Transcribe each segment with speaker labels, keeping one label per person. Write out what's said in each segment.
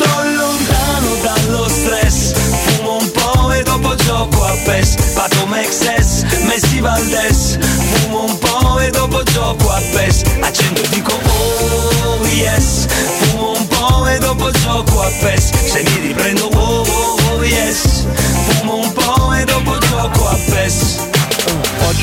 Speaker 1: Sto lontano dallo stress. Fumo un po' e dopo gioco a PES. Pato Mexes, Messi Valdes Fumo un po' e dopo gioco a PES. Accendo e dico oh yes. Fumo un po' e dopo gioco a PES. Se mi riprendo oh, oh, oh yes. Fumo un po'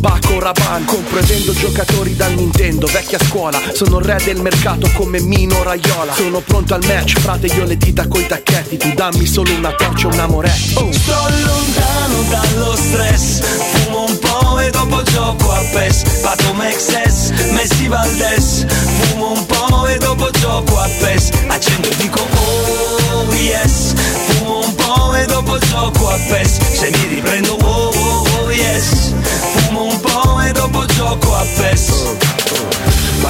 Speaker 2: Paco Rabanne Compro e vendo giocatori da Nintendo Vecchia scuola Sono re del mercato come Mino Raiola. Sono pronto al match Frate io le dita coi tacchetti Tu dammi solo una torcia un amoretto oh.
Speaker 1: Sto lontano dallo stress Fumo un po' e dopo gioco a PES Pato Mexes, Messi Valdes Fumo un po' e dopo gioco a PES Accendo e dico oh yes. Fumo un po' e dopo gioco a PES Se mi riprendo e dopo gioco a PES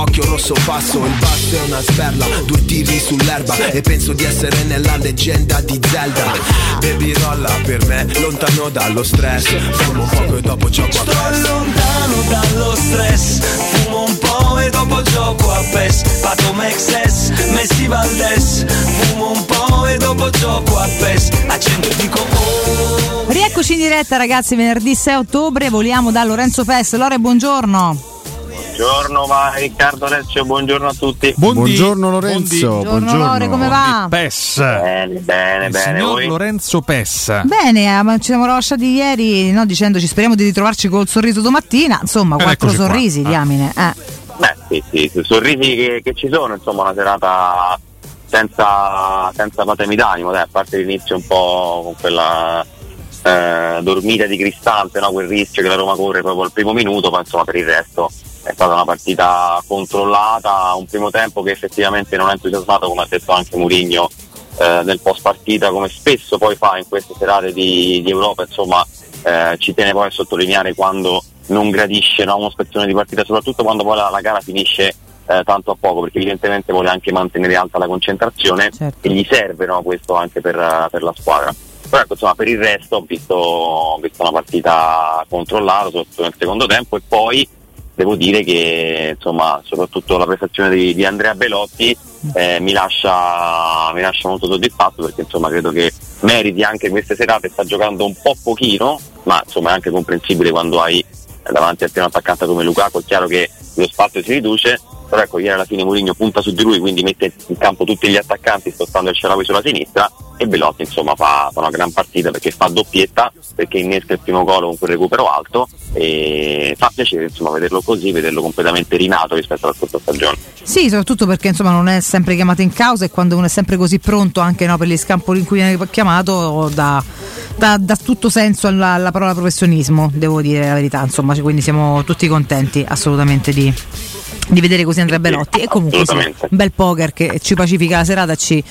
Speaker 3: occhio rosso passo Il basso è una sperla, due tiri sull'erba E penso di essere nella leggenda di Zelda. Baby rolla per me, lontano dallo stress Fumo poco e dopo gioco a
Speaker 1: Sto
Speaker 3: PES.
Speaker 1: lontano dallo stress Fumo un po' e dopo gioco a PES. Pato Mexes, Messi Valdes Fumo un po' e dopo gioco a PES. Accendo e dico oh.
Speaker 4: Rieccoci in diretta ragazzi, venerdì 6 ottobre, voliamo da Lorenzo Pes. Lore, buongiorno.
Speaker 5: Buongiorno, ma Riccardo Alessio, buongiorno a tutti.
Speaker 6: Buongiorno Lorenzo,
Speaker 4: Buongiorno, Lore, come va?
Speaker 6: Pes.
Speaker 5: Bene, bene,
Speaker 6: Il
Speaker 5: bene.
Speaker 6: signor
Speaker 5: Voi?
Speaker 6: Lorenzo Pes.
Speaker 4: Bene, eh, ma ci siamo lasciati ieri no, dicendoci speriamo di ritrovarci col sorriso domattina. Insomma,
Speaker 6: Ed
Speaker 4: quattro
Speaker 6: eccoci qua.
Speaker 4: sorrisi,
Speaker 6: Ah.
Speaker 4: diamine. Eh.
Speaker 5: Beh, sì, sì, sì, sorrisi che, che ci sono, insomma, una serata senza, senza patemi d'animo, dai, a parte l'inizio un po' con quella eh, dormita di cristante, no? quel rischio che la Roma corre proprio al primo minuto, ma insomma per il resto è stata una partita controllata, un primo tempo che effettivamente non ha entusiasmato, come ha detto anche Mourinho eh, nel post partita, come spesso poi fa in queste serate di, di Europa, insomma eh, ci tiene poi a sottolineare quando non gradisce no, uno spezzone di partita, soprattutto quando poi la, la gara finisce eh, tanto a poco, perché evidentemente vuole anche mantenere alta la concentrazione
Speaker 4: Certo.
Speaker 5: e gli serve no, questo anche per, per la squadra. Però ecco, insomma, per il resto ho visto, ho visto una partita controllata, soprattutto nel secondo tempo, e poi devo dire che insomma, soprattutto la prestazione di, di Andrea Belotti eh, mi, lascia, mi lascia molto soddisfatto perché insomma credo che meriti anche queste serate, sta giocando un po' pochino, ma insomma è anche comprensibile quando hai davanti a te un attaccante come Lukaku, è chiaro che lo spazio si riduce, però ecco ieri alla fine Mourinho punta su di lui quindi mette in campo tutti gli attaccanti spostando il Ceravi sulla sinistra e Belotti insomma fa, fa, una gran partita perché fa doppietta perché innesca il primo gol con quel recupero alto e fa piacere insomma vederlo così vederlo completamente rinato rispetto alla scorsa stagione.
Speaker 4: Sì soprattutto perché insomma non è sempre chiamato in causa e quando uno è sempre così pronto anche no, per gli scampoli in cui viene chiamato dà, dà, dà tutto senso alla, alla, parola professionismo devo dire la verità insomma quindi siamo tutti contenti assolutamente di di vedere così Andrea Belotti. E comunque sì, un bel poker che ci pacifica la serata ci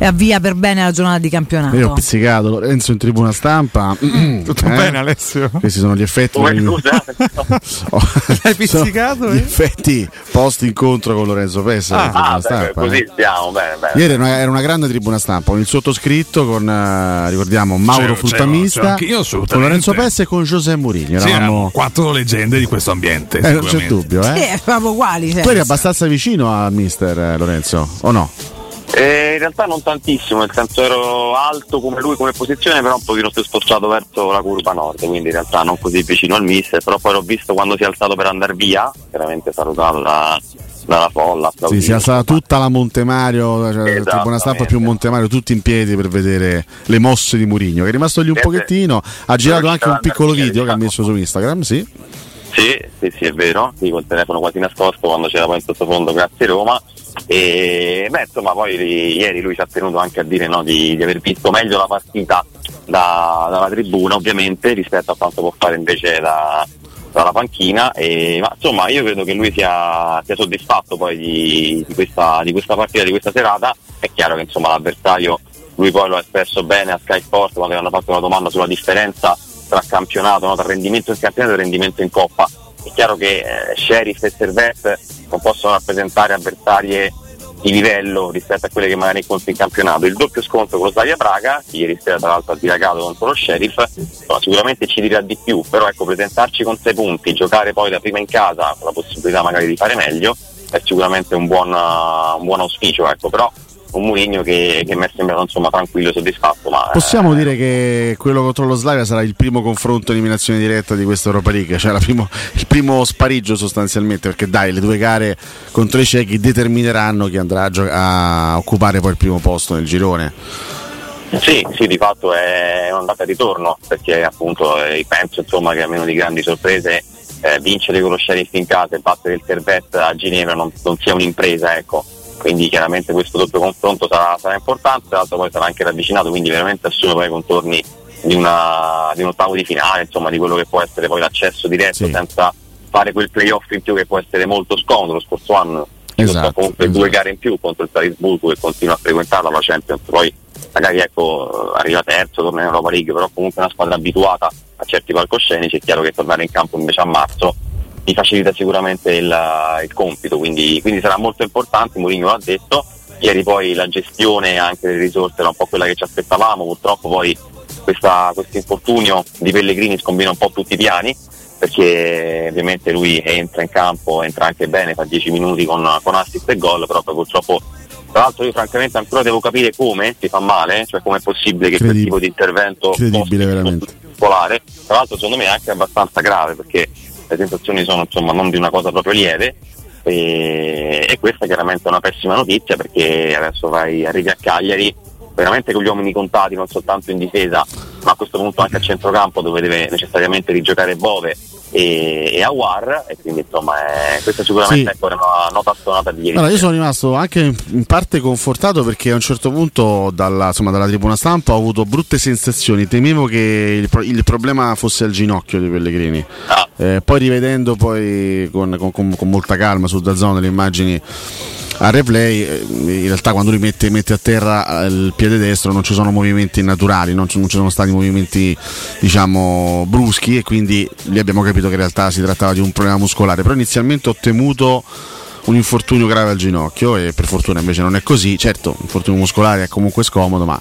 Speaker 4: avvia per bene la giornata di campionato.
Speaker 6: Io ho pizzicato Lorenzo in tribuna stampa.
Speaker 7: Tutto eh? bene Alessio?
Speaker 6: Questi sono gli effetti
Speaker 5: oh, scusa
Speaker 7: hai pizzicato
Speaker 6: gli effetti post incontro con Lorenzo Pessa
Speaker 5: ah, ah stampa, beh, così eh. stiamo bene, bene.
Speaker 6: ieri era una, era una, grande tribuna stampa con il sottoscritto con uh, ricordiamo Mauro c'ero, Fruttamista
Speaker 7: c'ero, c'ero
Speaker 6: con Lorenzo Pessa e con Giuseppe Mourinho
Speaker 7: eravamo sì, quattro leggende di questo ambiente
Speaker 6: eh, non c'è dubbio eh?
Speaker 4: sì, eravamo uguali
Speaker 6: tu eri abbastanza vicino a mister eh, Lorenzo o no?
Speaker 5: Eh, in realtà non tantissimo, nel senso ero alto come lui come posizione, però un pochino più spostato verso la curva nord, quindi in realtà non così vicino al mister, però poi l'ho visto quando si è alzato per andare via, chiaramente salutato da, dalla folla.
Speaker 6: Sì, si è alzata tutta la Montemario, cioè la tribuna stampa più Montemario, tutti in piedi per vedere le mosse di Murigno, che è rimasto lì un pochettino, ha girato anche un piccolo video che ha messo su Instagram, sì.
Speaker 5: Sì, sì, sì, è vero, sì, col telefono quasi nascosto quando c'era poi in sottofondo grazie Roma. E beh, insomma, poi ieri lui ci ha tenuto anche a dire no, di, di, aver visto meglio la partita da, dalla tribuna, ovviamente, rispetto a quanto può fare invece da, dalla panchina. E, ma insomma, io credo che lui sia, sia soddisfatto poi di, di, questa, di, questa, partita, di questa serata. È chiaro che insomma l'avversario lui poi lo ha espresso bene a Sky Sport quando gli hanno fatto una domanda sulla differenza tra campionato, no? tra rendimento in campionato e rendimento in coppa. È chiaro che eh, Sheriff e Servette non possono rappresentare avversarie di livello rispetto a quelle che magari incontri in campionato. Il doppio scontro con lo Slavia Praga, che ieri sera tra l'altro ha dilagato contro lo Sheriff, no, sicuramente ci dirà di più, però ecco, presentarci con sei punti, giocare poi da prima in casa con la possibilità magari di fare meglio, è sicuramente un buon, uh, un buon auspicio, ecco, però un Mourinho che, che mi è sembrato insomma, tranquillo e soddisfatto. Ma,
Speaker 6: Possiamo eh, dire che quello contro lo Slavia sarà il primo confronto eliminazione diretta di questa Europa League, cioè primo, il primo spariggio sostanzialmente, perché dai, le due gare contro i cechi determineranno chi andrà a, gio- a occupare poi il primo posto nel girone.
Speaker 5: Sì, sì, di fatto è un'andata e ritorno, perché appunto eh, penso insomma, che a meno di grandi sorprese eh, vincere con lo sheriff in casa e battere il Servette a Ginevra non, non sia un'impresa, ecco quindi chiaramente questo doppio confronto sarà, sarà importante, l'altro poi sarà anche ravvicinato, quindi veramente assume poi i contorni di, una, di, un ottavo di finale, insomma di quello che può essere poi l'accesso diretto sì. senza fare quel playoff in più che può essere molto scomodo lo scorso anno. Esatto, comunque esatto. due gare in più contro il Salisburgo che continua a frequentarla la Champions, poi magari ecco, arriva terzo, torna in Europa League, però comunque è una squadra abituata a certi palcoscenici, è chiaro che tornare in campo invece a marzo mi facilita sicuramente il, il compito, quindi, quindi, sarà molto importante, Mourinho l'ha detto, ieri poi la gestione anche delle risorse era un po' quella che ci aspettavamo, purtroppo poi questo infortunio di Pellegrini scombina un po' tutti i piani, perché ovviamente lui entra in campo, entra anche bene, fa 10 minuti con, con assist e gol, però purtroppo tra l'altro io francamente ancora devo capire come si fa male, cioè come è possibile che quel tipo di intervento
Speaker 6: Credibile, veramente.
Speaker 5: Tra l'altro secondo me è anche abbastanza grave perché le sensazioni sono insomma non di una cosa proprio lieve. E, e questa chiaramente è una pessima notizia perché adesso vai, arrivi a Cagliari veramente con gli uomini contati non soltanto in difesa ma a questo punto anche a centrocampo dove deve necessariamente rigiocare Bove e, e a War e quindi insomma è, questa sicuramente sì. è una nota stonata di ieri.
Speaker 6: Allora, io sono rimasto anche in parte confortato perché a un certo punto dalla, insomma, dalla tribuna stampa ho avuto brutte sensazioni, temevo che il, il problema fosse al ginocchio di Pellegrini. Ah. Eh, poi rivedendo poi con, con, con molta calma su Dazzone le immagini a replay eh, in realtà quando lui mette, mette, a terra il piede destro non ci sono movimenti naturali non ci, non ci sono stati movimenti diciamo bruschi e quindi lì abbiamo capito che in realtà si trattava di un problema muscolare però inizialmente ho temuto un infortunio grave al ginocchio e per fortuna invece non è così certo l'infortunio muscolare è comunque scomodo ma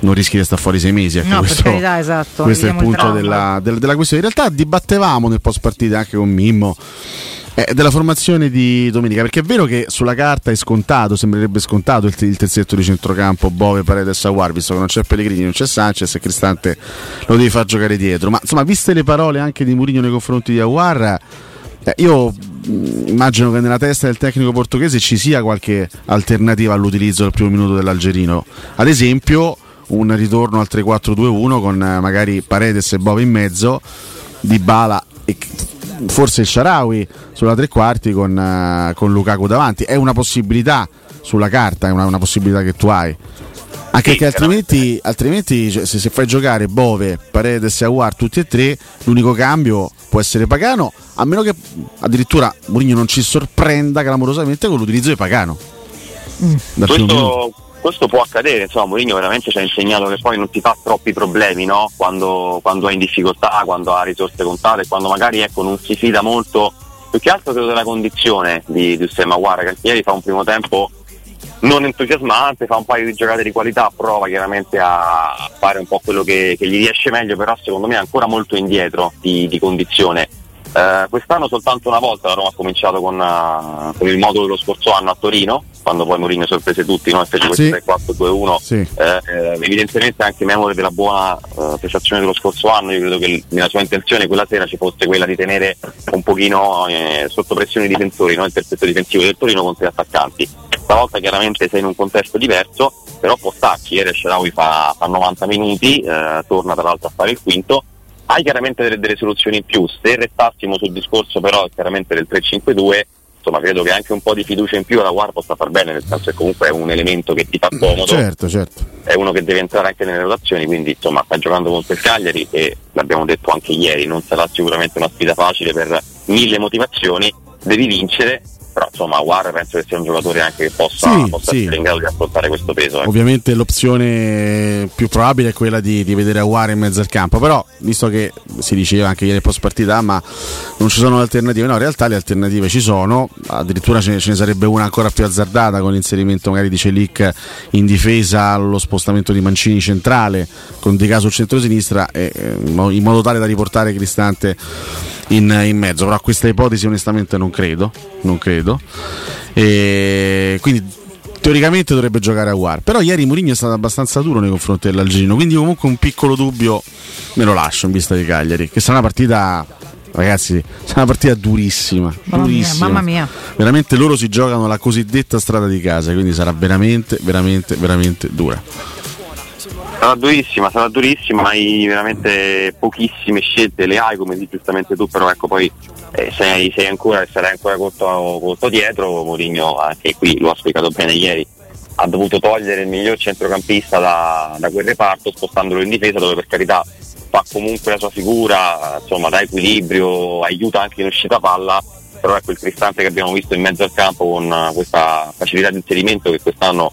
Speaker 6: non rischi di stare fuori sei mesi. Ecco,
Speaker 4: no,
Speaker 6: questo,
Speaker 4: carità, esatto.
Speaker 6: questo è il punto della, della, della, questione. In realtà dibattevamo nel post partita anche con Mimmo eh, della formazione di domenica, perché è vero che sulla carta è scontato, sembrerebbe scontato il, il terzetto di centrocampo Bove, Paredes, Aguar, visto che non c'è Pellegrini, non c'è Sanchez e Cristante lo devi far giocare dietro. Ma insomma, viste le parole anche di Mourinho nei confronti di Aguar, eh, io mh, immagino che nella testa del tecnico portoghese ci sia qualche alternativa all'utilizzo del primo minuto dell'Algerino. Ad esempio, un ritorno al 3-4-2-1 con eh, magari Paredes e Bove in mezzo, Di Bala e forse il Sharawi sulla tre quarti con, eh, con Lukaku davanti. È una possibilità sulla carta, è una, una possibilità che tu hai. Anche
Speaker 5: Sì,
Speaker 6: perché altrimenti, altrimenti cioè, se, se fai giocare Bove, Paredes e Aguar tutti e tre, l'unico cambio può essere Pagano, a meno che addirittura Mourinho non ci sorprenda clamorosamente con l'utilizzo di Pagano. Minuto.
Speaker 5: Questo, questo può accadere, insomma, Mourinho veramente ci ha insegnato che poi non ti fa troppi problemi, no? Quando, quando è in difficoltà, quando ha risorse contate, quando magari ecco, non si fida molto, più che altro credo della condizione di, di Ussema Guarda, che ieri fa un primo tempo non entusiasmante, fa un paio di giocate di qualità, prova chiaramente a fare un po' quello che, che gli riesce meglio, però secondo me è ancora molto indietro di, di condizione. Eh, quest'anno soltanto una volta la Roma ha cominciato con, eh, con il modulo dello scorso anno a Torino, quando poi Mourinho sorprese tutti no? fece questo
Speaker 6: Sì.
Speaker 5: 3-4-2-1.
Speaker 6: Sì.
Speaker 5: Eh, eh, evidentemente anche memore della buona eh, prestazione dello scorso anno, io credo che nella sua intenzione quella sera ci fosse quella di tenere un pochino eh, sotto pressione i difensori, no? il terzetto difensivo del Torino con tre attaccanti. Stavolta chiaramente sei in un contesto diverso, però può starci, ieri Sharawi fa, fa 90 minuti, torna tra l'altro a fare il quinto, hai chiaramente delle, delle soluzioni in più, se restassimo sul discorso però chiaramente del 3-5-2, insomma credo che anche un po' di fiducia in più alla Guar possa far bene, nel senso che comunque è un elemento che ti fa comodo.
Speaker 6: Certo, certo.
Speaker 5: è uno che deve entrare anche nelle rotazioni, quindi insomma sta giocando contro il Cagliari e l'abbiamo detto anche ieri, non sarà sicuramente una sfida facile per mille motivazioni, devi vincere, però insomma War penso che sia un giocatore anche che possa,
Speaker 6: Sì,
Speaker 5: possa
Speaker 6: sì.
Speaker 5: essere in grado di affrontare questo peso. ecco.
Speaker 6: Ovviamente l'opzione più probabile è quella di, di vedere Aguare in mezzo al campo, però visto che si diceva anche ieri post partita, "Ah, ma non ci sono alternative, no, in realtà le alternative ci sono, addirittura ce ne, ce ne sarebbe una ancora più azzardata con l'inserimento magari di Celic in difesa, lo spostamento di Mancini centrale, con Di Caso centro-sinistra, e, eh, in modo tale da riportare Cristante in, in mezzo, però a questa ipotesi onestamente non credo, non credo. E quindi teoricamente dovrebbe giocare a War. Però ieri Mourinho è stato abbastanza duro nei confronti dell'Algerino, quindi comunque un piccolo dubbio me lo lascio in vista di Cagliari, che sarà una partita ragazzi, sarà una partita durissima,
Speaker 4: Mamma mia,
Speaker 6: durissima.
Speaker 4: mamma mia.
Speaker 6: Veramente loro si giocano la cosiddetta strada di casa, quindi sarà veramente veramente veramente dura.
Speaker 5: Sarà durissima, sarà durissima, hai veramente pochissime scelte, le hai come dici giustamente tu, però ecco poi eh, sei, sei ancora, sarai ancora corto, corto dietro, Mourinho anche qui lo ha spiegato bene ieri, ha dovuto togliere il miglior centrocampista da, da quel reparto spostandolo in difesa dove per carità fa comunque la sua figura, insomma dà equilibrio, aiuta anche in uscita palla, però ecco il Cristante che abbiamo visto in mezzo al campo con questa facilità di inserimento che quest'anno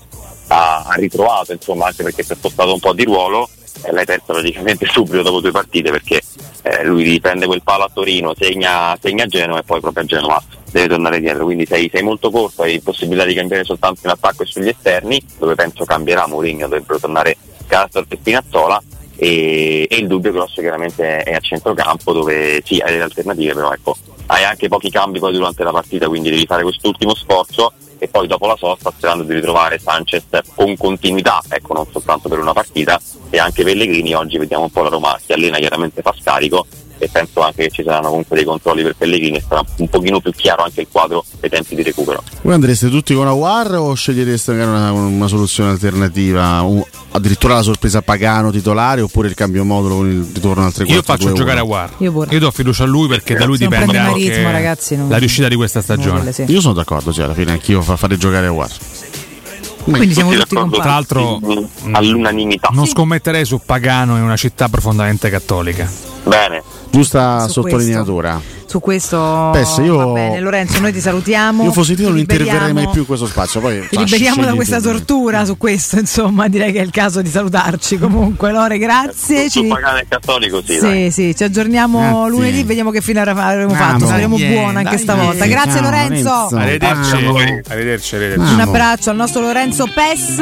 Speaker 5: ha, ha ritrovato, insomma, anche perché si è spostato un po' di ruolo e l'hai perso praticamente subito dopo due partite perché eh, lui riprende quel palo a Torino, segna, segna Genova e poi proprio a Genova deve tornare dietro, quindi sei, sei molto corto, hai possibilità di cambiare soltanto in attacco e sugli esterni, dove penso cambierà Mourinho, dovrebbero tornare Castor e Spinazzola e, e il dubbio grosso chiaramente è a centrocampo dove sì hai delle alternative però ecco hai anche pochi cambi poi durante la partita quindi devi fare quest'ultimo sforzo e poi dopo la sosta sperando di ritrovare Sanchez con continuità ecco non soltanto per una partita e anche Pellegrini oggi vediamo un po' la Roma si allena chiaramente fa scarico e penso anche che ci saranno comunque dei controlli per Pellegrini e sarà un pochino più chiaro anche il quadro dei tempi di recupero
Speaker 6: Voi andreste tutti con Awar o scegliereste magari una, una soluzione alternativa? Un- addirittura la sorpresa Pagano titolare oppure il cambio modulo con il ritorno al 3
Speaker 7: Io faccio giocare a War.
Speaker 4: Io pure.
Speaker 7: Io do fiducia a lui perché da lui dipende anche
Speaker 4: ritmo, ragazzi, non-
Speaker 7: la riuscita di questa stagione.
Speaker 4: vuole, sì.
Speaker 6: Io sono d'accordo, sì, alla fine anch'io fa fare giocare a War.
Speaker 4: Quindi siamo tutti
Speaker 5: d'accordo?
Speaker 4: compatti.
Speaker 7: Tra l'altro
Speaker 5: Mm, all'unanimità
Speaker 7: non scommetterei su Pagano in una città profondamente cattolica.
Speaker 5: bene
Speaker 6: Giusta
Speaker 4: Su
Speaker 6: sottolineatura.
Speaker 4: Su questo
Speaker 6: Pesse, io-
Speaker 4: va bene, Lorenzo, noi ti salutiamo.
Speaker 6: Io fossi te non interverrei mai più in questo spazio. Poi
Speaker 4: Ti liberiamo da questa
Speaker 6: tu.
Speaker 4: tortura su questo, insomma, direi che è il caso di salutarci comunque. Lore, grazie. Ci...
Speaker 5: Pagano Cattolico sì, dai.
Speaker 4: Sì, sì, ci aggiorniamo
Speaker 6: Grazie.
Speaker 4: lunedì, vediamo che fine avremo fatto.
Speaker 6: Vamos.
Speaker 4: Saremo
Speaker 7: Yeah,
Speaker 4: buona anche stavolta.
Speaker 6: yeah.
Speaker 4: Grazie
Speaker 6: Ciao,
Speaker 4: Lorenzo.
Speaker 6: Lorenzo.
Speaker 7: Arrivederci.
Speaker 5: Ah.
Speaker 7: Arrivederci, arrivederci.
Speaker 4: Un abbraccio al nostro Lorenzo Pes.